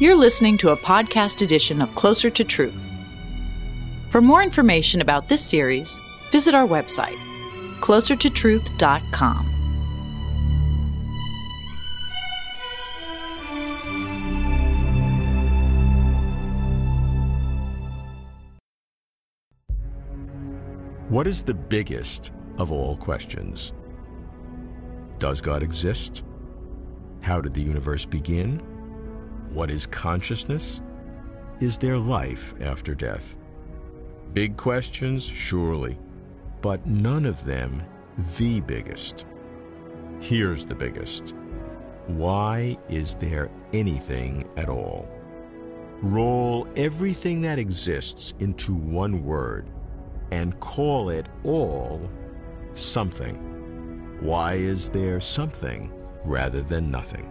You're listening to a podcast edition of Closer to Truth. For more information about this series, visit our website, closertotruth.com. What is the biggest of all questions? Does God exist? How did the universe begin? What is consciousness? Is there life after death? Big questions, surely, but none of them the biggest. Here's the biggest. Why is there anything at all? Roll everything that exists into one word and call it all something. Why is there something rather than nothing?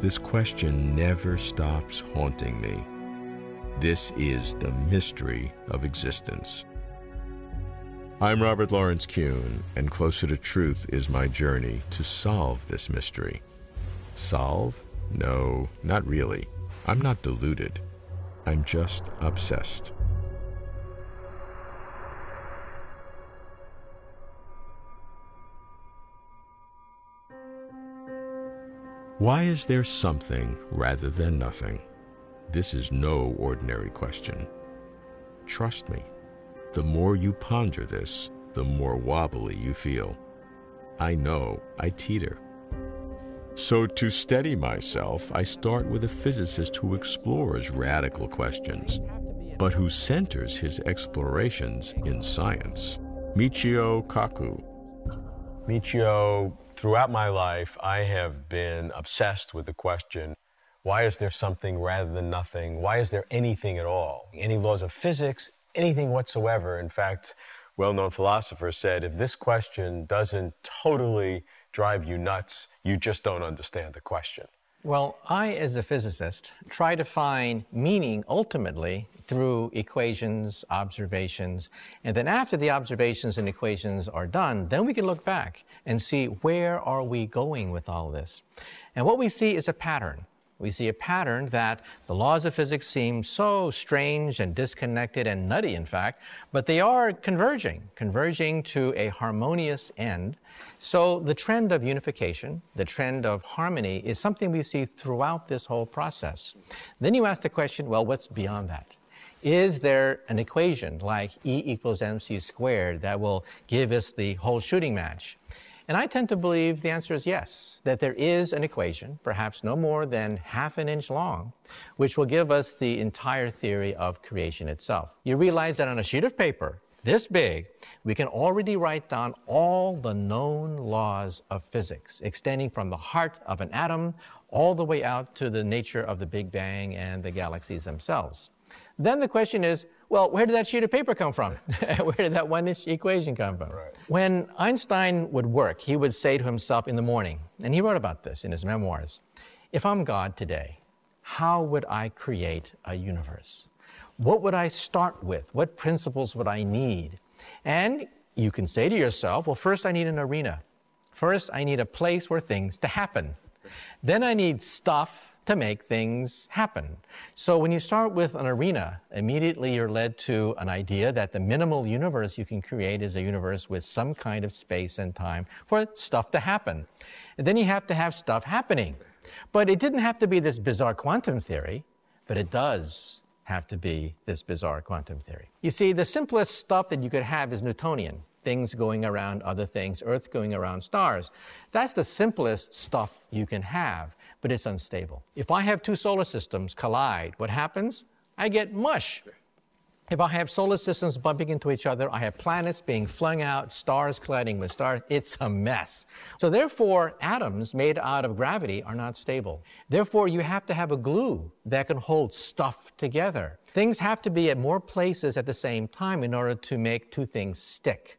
This question never stops haunting me. This is the mystery of existence. I'm Robert Lawrence Kuhn, and Closer to Truth is my journey to solve this mystery. Solve? No, not really. I'm not deluded. I'm just obsessed. Why is there something rather than nothing? This is no ordinary question. Trust me, the more you ponder this, the more wobbly you feel. I know I teeter. So, to steady myself, I start with a physicist who explores radical questions, but who centers his explorations in science. Michio Kaku. Michio, throughout my life, I have been obsessed with the question why is there something rather than nothing? Why is there anything at all? Any laws of physics, anything whatsoever. In fact, well known philosophers said if this question doesn't totally drive you nuts, you just don't understand the question. Well, I, as a physicist, try to find meaning ultimately through equations, observations, and then after the observations and equations are done, then we can look back and see where are we going with all this. And what we see is a pattern. We see a pattern that the laws of physics seem so strange and disconnected and nutty, in fact, but they are converging, converging to a harmonious end. So the trend of unification, the trend of harmony, is something we see throughout this whole process. Then you ask the question well, what's beyond that? Is there an equation like E equals mc squared that will give us the whole shooting match? And I tend to believe the answer is yes, that there is an equation, perhaps no more than half an inch long, which will give us the entire theory of creation itself. You realize that on a sheet of paper this big, we can already write down all the known laws of physics, extending from the heart of an atom all the way out to the nature of the Big Bang and the galaxies themselves. Then the question is, well, where did that sheet of paper come from? where did that one equation come from? Right. When Einstein would work, he would say to himself in the morning, and he wrote about this in his memoirs if I'm God today, how would I create a universe? What would I start with? What principles would I need? And you can say to yourself, well, first I need an arena. First, I need a place where things to happen. Then I need stuff to make things happen. So when you start with an arena, immediately you're led to an idea that the minimal universe you can create is a universe with some kind of space and time for stuff to happen. And then you have to have stuff happening. But it didn't have to be this bizarre quantum theory, but it does have to be this bizarre quantum theory. You see, the simplest stuff that you could have is Newtonian things going around other things, Earth going around stars. That's the simplest stuff you can have but it's unstable. If I have two solar systems collide, what happens? I get mush. If I have solar systems bumping into each other, I have planets being flung out, stars colliding with stars. It's a mess. So, therefore, atoms made out of gravity are not stable. Therefore, you have to have a glue that can hold stuff together. Things have to be at more places at the same time in order to make two things stick.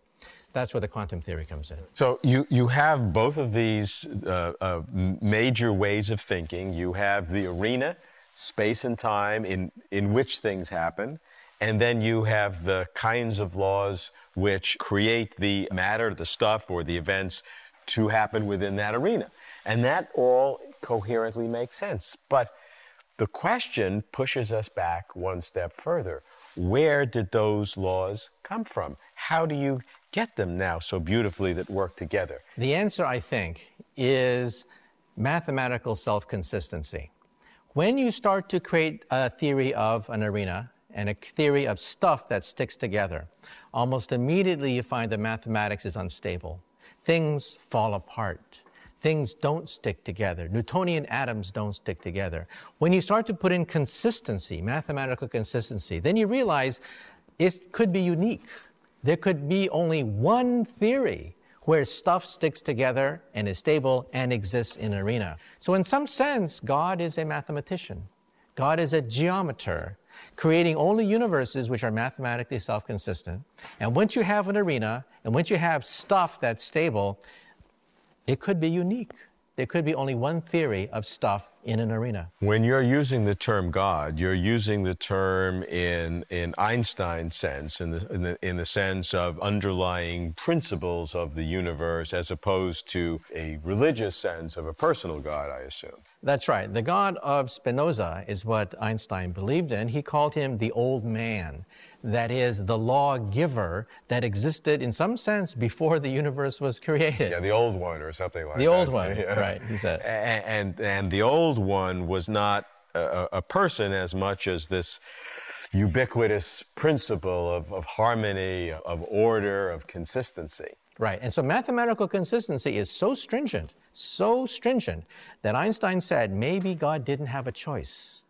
That's where the quantum theory comes in. So you, you have both of these uh, uh, major ways of thinking. You have the arena, space and time in, in which things happen. And then you have the kinds of laws which create the matter, the stuff, or the events to happen within that arena. And that all coherently makes sense. But the question pushes us back one step further. Where did those laws come from? How do you get them now so beautifully that work together? The answer, I think, is mathematical self consistency. When you start to create a theory of an arena and a theory of stuff that sticks together, almost immediately you find that mathematics is unstable. Things fall apart. Things don't stick together. Newtonian atoms don't stick together. When you start to put in consistency, mathematical consistency, then you realize it could be unique. There could be only one theory where stuff sticks together and is stable and exists in an arena. So, in some sense, God is a mathematician. God is a geometer, creating only universes which are mathematically self consistent. And once you have an arena, and once you have stuff that's stable, it could be unique. There could be only one theory of stuff in an arena. When you're using the term God, you're using the term in, in Einstein's sense, in the, in, the, in the sense of underlying principles of the universe, as opposed to a religious sense of a personal God, I assume. That's right. The God of Spinoza is what Einstein believed in. He called him the old man that is the lawgiver that existed in some sense before the universe was created. Yeah, the old one or something like the that. The old one, yeah. right, he said. And, and, and the old one was not a, a, person as much as this ubiquitous principle of, of harmony, of order, of consistency. Right, and so mathematical consistency is so stringent, so stringent, that Einstein said maybe God didn't have a choice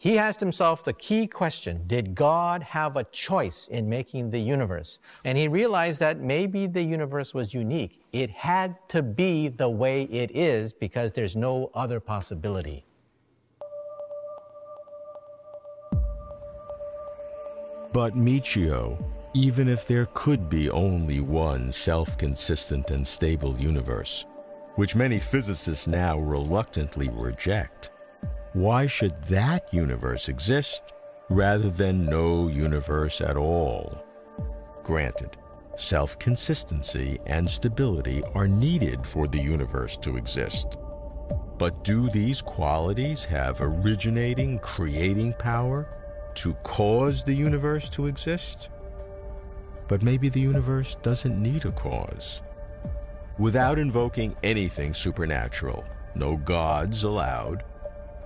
he asked himself the key question Did God have a choice in making the universe? And he realized that maybe the universe was unique. It had to be the way it is because there's no other possibility. But Michio, even if there could be only one self consistent and stable universe, which many physicists now reluctantly reject, why should that universe exist rather than no universe at all? Granted, self consistency and stability are needed for the universe to exist. But do these qualities have originating, creating power to cause the universe to exist? But maybe the universe doesn't need a cause. Without invoking anything supernatural, no gods allowed,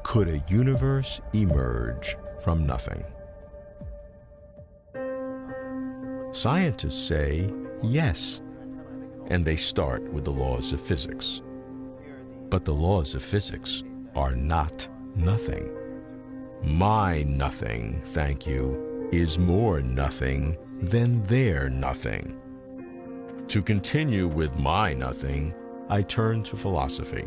could a universe emerge from nothing? Scientists say yes, and they start with the laws of physics. But the laws of physics are not nothing. My nothing, thank you, is more nothing than their nothing. To continue with my nothing, I turn to philosophy.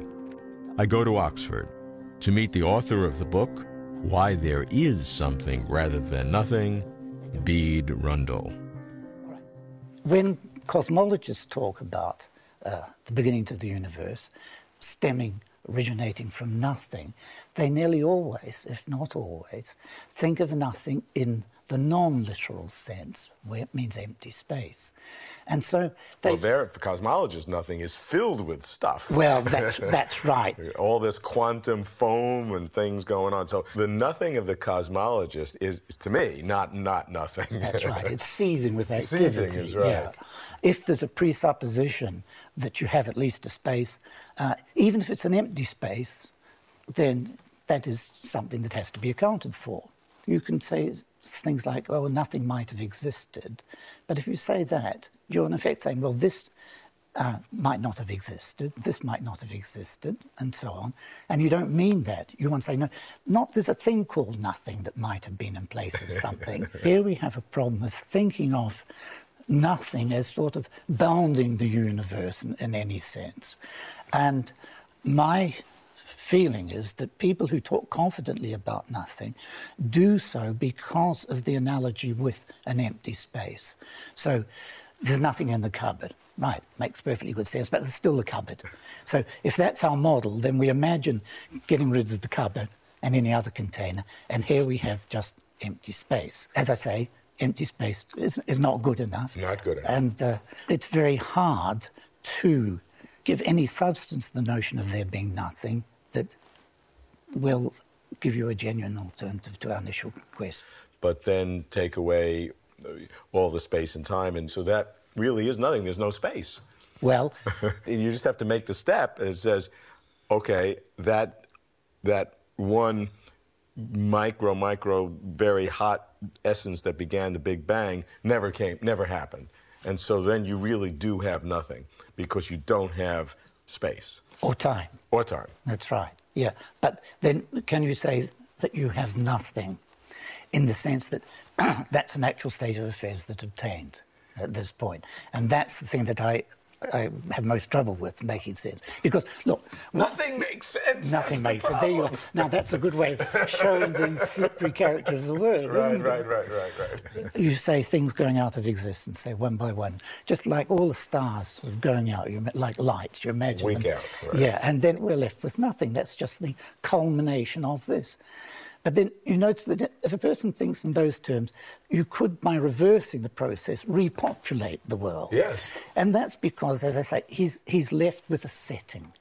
I go to Oxford to meet the author of the book, Why There Is Something Rather Than Nothing, Bede Rundle. When cosmologists talk about uh, the beginnings of the universe stemming, originating from nothing, they nearly always, if not always, think of nothing in the non-literal sense, where it means empty space. And so they... Well, there, for cosmologists, nothing is filled with stuff. Well, that's, that's right. All this quantum foam and things going on. So the nothing of the cosmologist is, to me, not, not nothing. That's right. It's seething with activity. Seething is right. Yeah. If there's a presupposition that you have at least a space, uh, even if it's an empty space, then that is something that has to be accounted for. You can say things like, oh, nothing might have existed. But if you say that, you're in effect saying, well, this uh, might not have existed, this might not have existed, and so on. And you don't mean that. You want to say, no, not there's a thing called nothing that might have been in place of something. Here we have a problem of thinking of nothing as sort of bounding the universe in, in any sense. And my feeling is that people who talk confidently about nothing do so because of the analogy with an empty space. So there's nothing in the cupboard. Right, makes perfectly good sense, but there's still the cupboard. So if that's our model, then we imagine getting rid of the cupboard and any other container, and here we have just empty space. As I say, empty space is, is not good enough. Not good enough. And uh, it's very hard to give any substance to the notion of there being nothing that will give you a genuine alternative to our initial quest. But then take away uh, all the space and time, and so that really is nothing. There's no space. Well, you just have to make the step, and it says, okay, that that one micro, micro, very hot essence that began the Big Bang never came, never happened. And so then you really do have nothing because you don't have space. Or time. Or time. That's right. Yeah. But then can you say that you have nothing in the sense that that's an actual state of affairs that obtained at this point? And that's the thing that I I have most trouble with making sense. Because, look. Nothing makes sense. Nothing makes sense. There you go. Now, that's a good way of showing the slippery character of the word, right, isn't right, it? Right, right, right, right. You say things going out of existence, say one by one. Just like all the stars going out, you like lights, you imagine Week them. out, right. Yeah, and then we're left with nothing. That's just the culmination of this. But then you notice that if a person thinks in those terms, you could, by reversing the process, repopulate the world. Yes. And that's because, as I say, he's, he's left with a setting,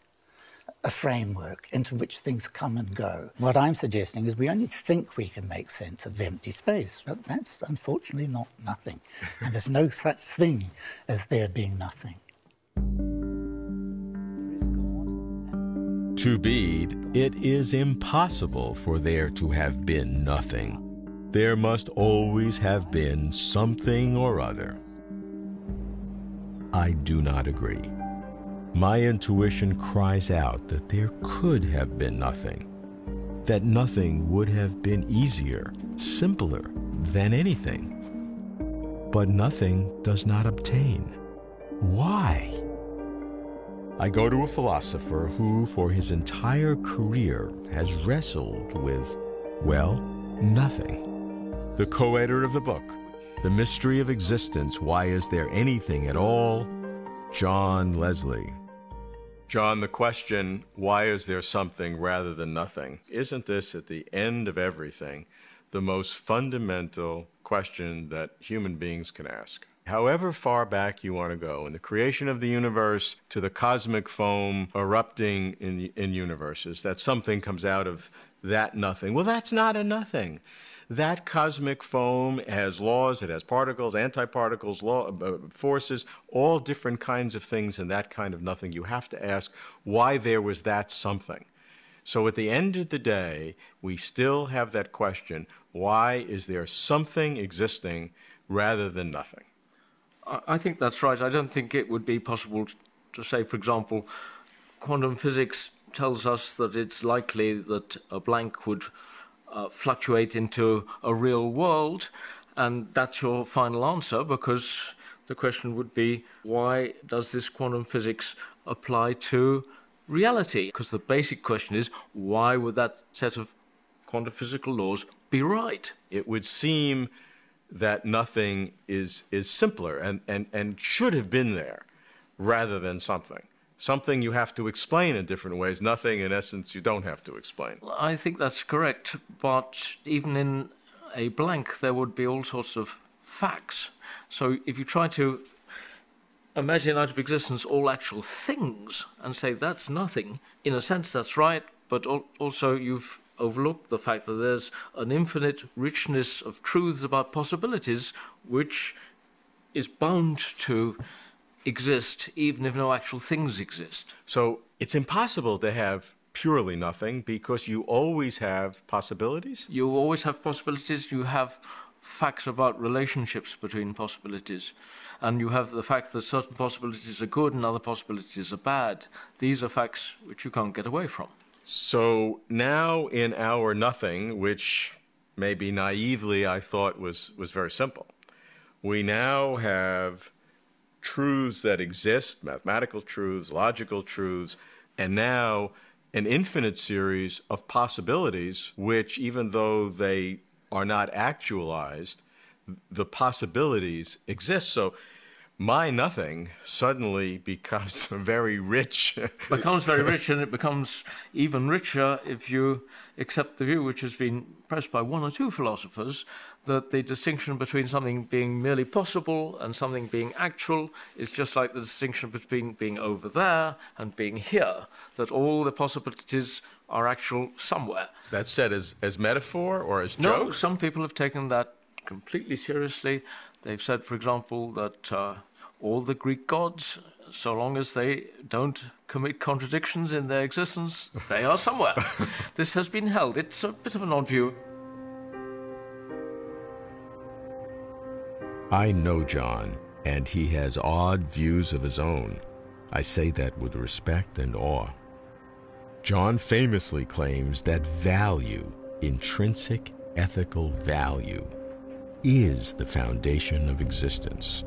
a framework into which things come and go. What I'm suggesting is we only think we can make sense of empty space, but that's unfortunately not nothing. And there's no such thing as there being nothing. To be, it is impossible for there to have been nothing. There must always have been something or other. I do not agree. My intuition cries out that there could have been nothing, that nothing would have been easier, simpler than anything. But nothing does not obtain. Why? I go to a philosopher who, for his entire career, has wrestled with, well, nothing. The co editor of the book, The Mystery of Existence Why Is There Anything at All? John Leslie. John, the question, why is there something rather than nothing? Isn't this, at the end of everything, the most fundamental question that human beings can ask? However far back you want to go, in the creation of the universe to the cosmic foam erupting in, in universes, that something comes out of that nothing. Well, that's not a nothing. That cosmic foam has laws, it has particles, antiparticles, law, uh, forces, all different kinds of things in that kind of nothing. You have to ask why there was that something. So at the end of the day, we still have that question why is there something existing rather than nothing? I think that's right. I don't think it would be possible to say, for example, quantum physics tells us that it's likely that a blank would uh, fluctuate into a real world, and that's your final answer because the question would be why does this quantum physics apply to reality? Because the basic question is why would that set of quantum physical laws be right? It would seem that nothing is, is simpler and, and, and should have been there rather than something. Something you have to explain in different ways. Nothing, in essence, you don't have to explain. I think that's correct, but even in a blank, there would be all sorts of facts. So if you try to imagine out of existence all actual things and say that's nothing, in a sense, that's right, but also you've overlooked the fact that there's an infinite richness of truths about possibilities which is bound to exist even if no actual things exist. So it's impossible to have purely nothing because you always have possibilities? You always have possibilities. You have facts about relationships between possibilities. And you have the fact that certain possibilities are good and other possibilities are bad. These are facts which you can't get away from. So now in our nothing, which maybe naively I thought was, was very simple, we now have truths that exist, mathematical truths, logical truths, and now an infinite series of possibilities, which, even though they are not actualized, the possibilities exist. So my nothing suddenly becomes very rich. becomes very rich, and it becomes even richer if you accept the view, which has been pressed by one or two philosophers, that the distinction between something being merely possible and something being actual is just like the distinction between being over there and being here, that all the possibilities are actual somewhere. That's said as, as metaphor or as no, joke? No, some people have taken that completely seriously. They've said, for example, that uh, all the Greek gods, so long as they don't commit contradictions in their existence, they are somewhere. this has been held. It's a bit of an odd view. I know John, and he has odd views of his own. I say that with respect and awe. John famously claims that value, intrinsic ethical value, is the foundation of existence.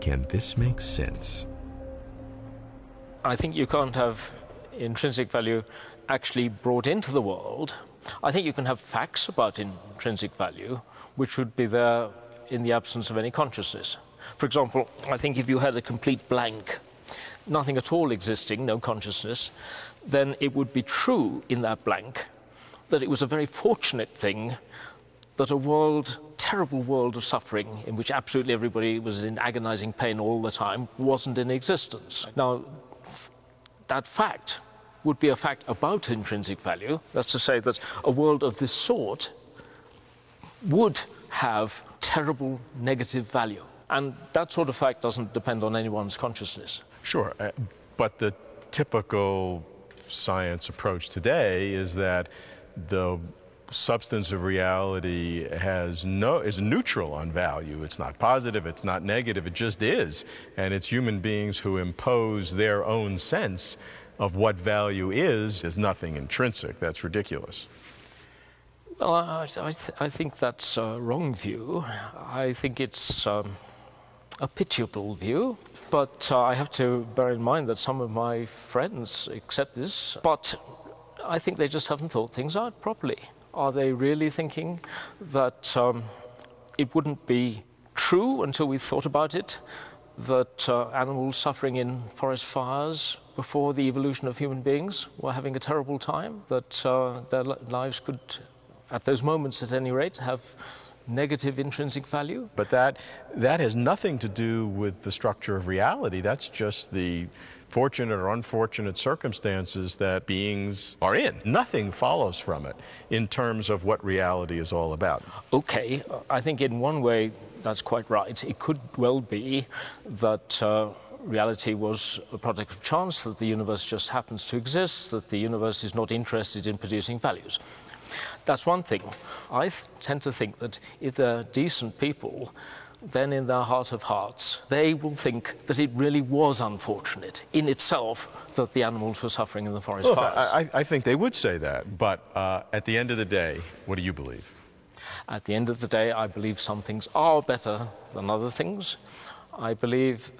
Can this make sense? I think you can't have intrinsic value actually brought into the world. I think you can have facts about intrinsic value, which would be there in the absence of any consciousness. For example, I think if you had a complete blank, nothing at all existing, no consciousness, then it would be true in that blank that it was a very fortunate thing that a world, terrible world of suffering, in which absolutely everybody was in agonizing pain all the time, wasn't in existence. Now, that fact would be a fact about intrinsic value. That's to say that a world of this sort would have terrible negative value. And that sort of fact doesn't depend on anyone's consciousness. Sure, uh, but the typical science approach today is that the substance of reality has no is neutral on value. It's not positive, it's not negative, it just is. And it's human beings who impose their own sense of what value is as nothing intrinsic. That's ridiculous. Well, I, I, th I think that's a wrong view. I think it's um, a pitiable view. But uh, I have to bear in mind that some of my friends accept this. But I think they just haven't thought things out properly. Are they really thinking that um, it wouldn't be true until we thought about it that uh, animals suffering in forest fires before the evolution of human beings were having a terrible time, that uh, their lives could at those moments at any rate, have negative intrinsic value. But that, that has nothing to do with the structure of reality. That's just the fortunate or unfortunate circumstances that beings are in. Nothing follows from it in terms of what reality is all about. Okay, I think in one way that's quite right. It could well be that. Uh, reality was a product of chance, that the universe just happens to exist, that the universe is not interested in producing values. That's one thing. I tend to think that if they're decent people, then in their heart of hearts, they will think that it really was unfortunate in itself that the animals were suffering in the forest Look, fires. I, I, think they would say that, but uh, at the end of the day, what do you believe? At the end of the day, I believe some things are better than other things. I believe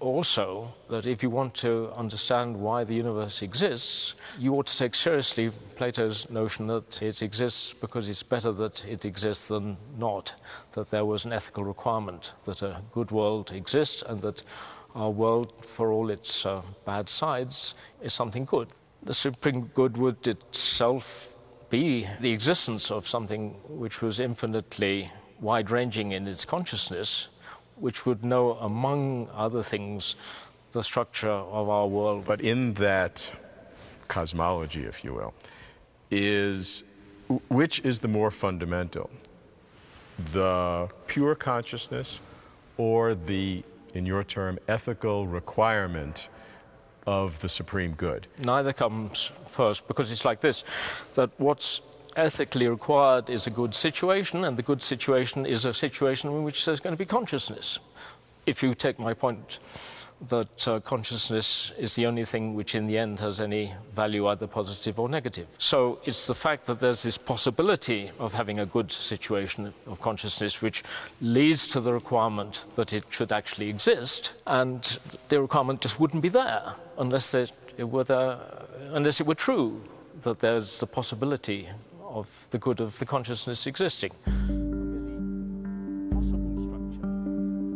also that if you want to understand why the universe exists, you ought to take seriously Plato's notion that it exists because it's better that it exists than not, that there was an ethical requirement that a good world exists and that our world, for all its uh, bad sides, is something good. The supreme good would itself be the existence of something which was infinitely wide ranging in its consciousness which would know, among other things, the structure of our world. But in that cosmology, if you will, is which is the more fundamental? The pure consciousness or the, in your term, ethical requirement of the supreme good? Neither comes first because it's like this that what's ethically required is a good situation, and the good situation is a situation in which there's going to be consciousness. If you take my point that uh, consciousness is the only thing which in the end has any value, either positive or negative. So it's the fact that there's this possibility of having a good situation of consciousness which leads to the requirement that it should actually exist, and the requirement just wouldn't be there unless it were there, unless it were true that there's the possibility of the good of the consciousness existing.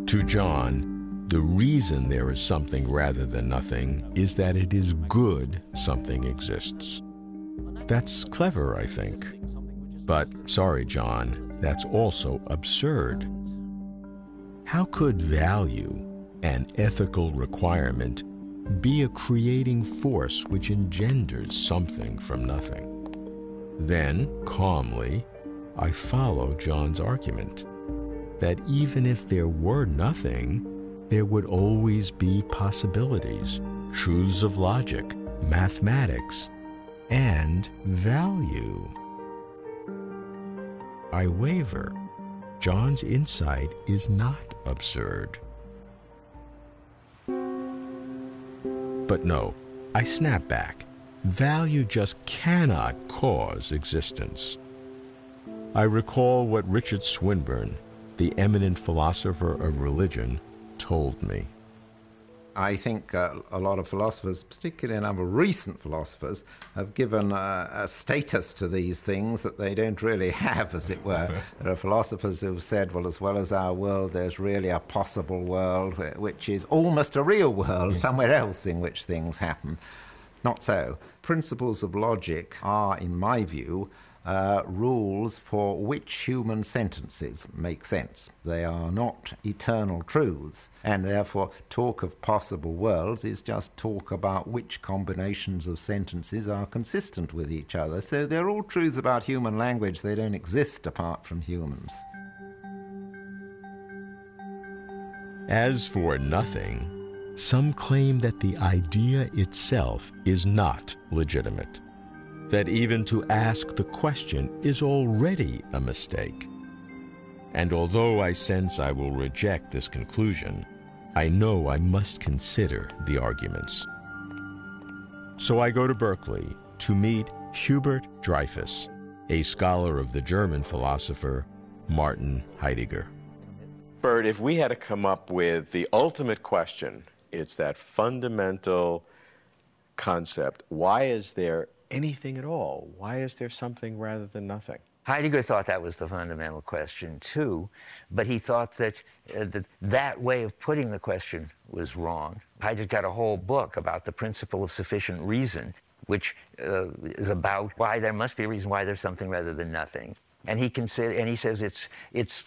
To John, the reason there is something rather than nothing is that it is good something exists. That's clever, I think. But sorry, John, that's also absurd. How could value, an ethical requirement, be a creating force which engenders something from nothing? Then, calmly, I follow John's argument that even if there were nothing, there would always be possibilities, truths of logic, mathematics, and value. I waver. John's insight is not absurd. But no, I snap back. Value just cannot cause existence. I recall what Richard Swinburne, the eminent philosopher of religion, told me. I think uh, a lot of philosophers, particularly a number of recent philosophers, have given uh, a status to these things that they don't really have, as it were. there are philosophers who've said, well, as well as our world, there's really a possible world which is almost a real world, somewhere else in which things happen. Not so. Principles of logic are, in my view, uh, rules for which human sentences make sense. They are not eternal truths, and therefore, talk of possible worlds is just talk about which combinations of sentences are consistent with each other. So they're all truths about human language, they don't exist apart from humans. As for nothing, some claim that the idea itself is not legitimate that even to ask the question is already a mistake. And although I sense I will reject this conclusion, I know I must consider the arguments. So I go to Berkeley to meet Hubert Dreyfus, a scholar of the German philosopher Martin Heidegger. Bert, if we had to come up with the ultimate question, it's that fundamental concept why is there anything at all? Why is there something rather than nothing? Heidegger thought that was the fundamental question too, but he thought that uh, that, that way of putting the question was wrong. Heidegger got a whole book about the principle of sufficient reason, which uh, is about why there must be a reason why there's something rather than nothing. And he consider, and he says it's it's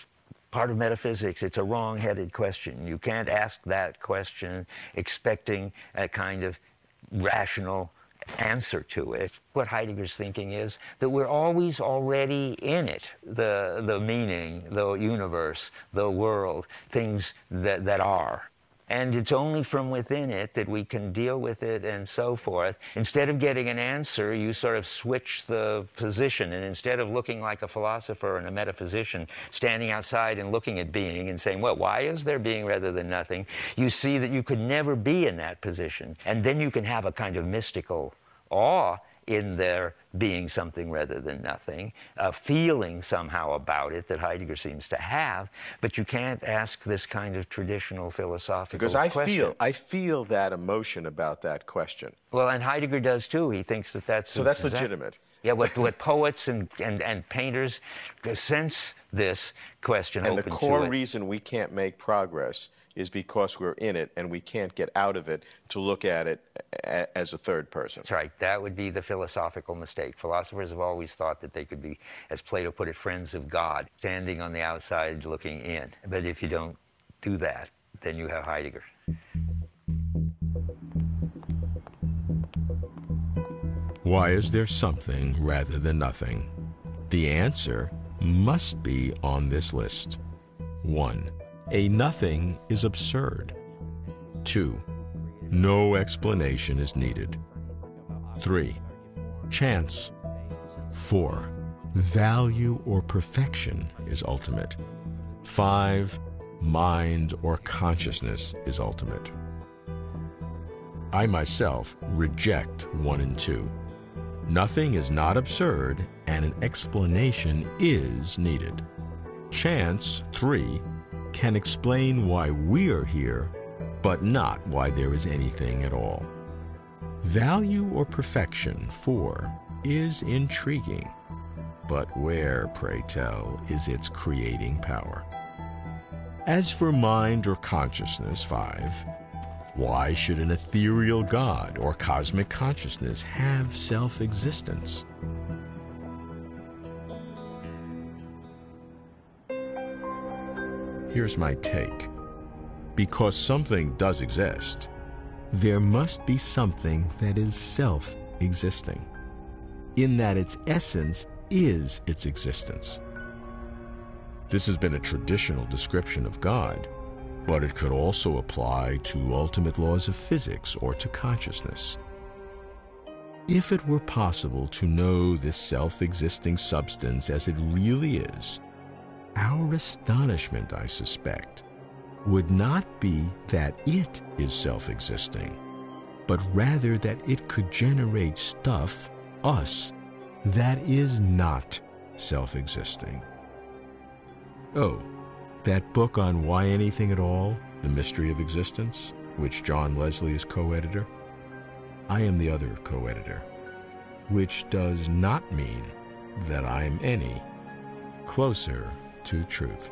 part of metaphysics. It's a wrong-headed question. You can't ask that question expecting a kind of rational answer to it. What Heidegger's thinking is that we're always already in it, the, the meaning, the universe, the world, things that, that are. And it's only from within it that we can deal with it and so forth. Instead of getting an answer, you sort of switch the position. And instead of looking like a philosopher and a metaphysician, standing outside and looking at being and saying, well, why is there being rather than nothing? You see that you could never be in that position. And then you can have a kind of mystical awe in there being something rather than nothing, a feeling somehow about it that Heidegger seems to have, but you can't ask this kind of traditional philosophical Because I question. feel I feel that emotion about that question. Well, and Heidegger does too. He thinks that that's So that's legitimate. Yeah, what, what poets and, and, and painters sense this question And the core reason we can't make progress is because we're in it and we can't get out of it to look at it as a third person. That's right. That would be the philosophical mistake. Philosophers have always thought that they could be, as Plato put it, friends of God, standing on the outside looking in. But if you don't do that, then you have Heidegger. Why is there something rather than nothing? The answer must be on this list. 1. A nothing is absurd. 2. No explanation is needed. 3. Chance. 4. Value or perfection is ultimate. 5. Mind or consciousness is ultimate. I myself reject 1 and 2. Nothing is not absurd, and an explanation is needed. Chance, 3, can explain why we're here, but not why there is anything at all. Value or perfection, 4, is intriguing, but where, pray tell, is its creating power? As for mind or consciousness, 5, why should an ethereal God or cosmic consciousness have self existence? Here's my take. Because something does exist, there must be something that is self existing, in that its essence is its existence. This has been a traditional description of God, but it could also apply to ultimate laws of physics or to consciousness. If it were possible to know this self existing substance as it really is, our astonishment, I suspect, would not be that it is self existing, but rather that it could generate stuff, us, that is not self existing. Oh, that book on why anything at all, The Mystery of Existence, which John Leslie is co editor, I am the other co editor, which does not mean that I'm any closer to truth.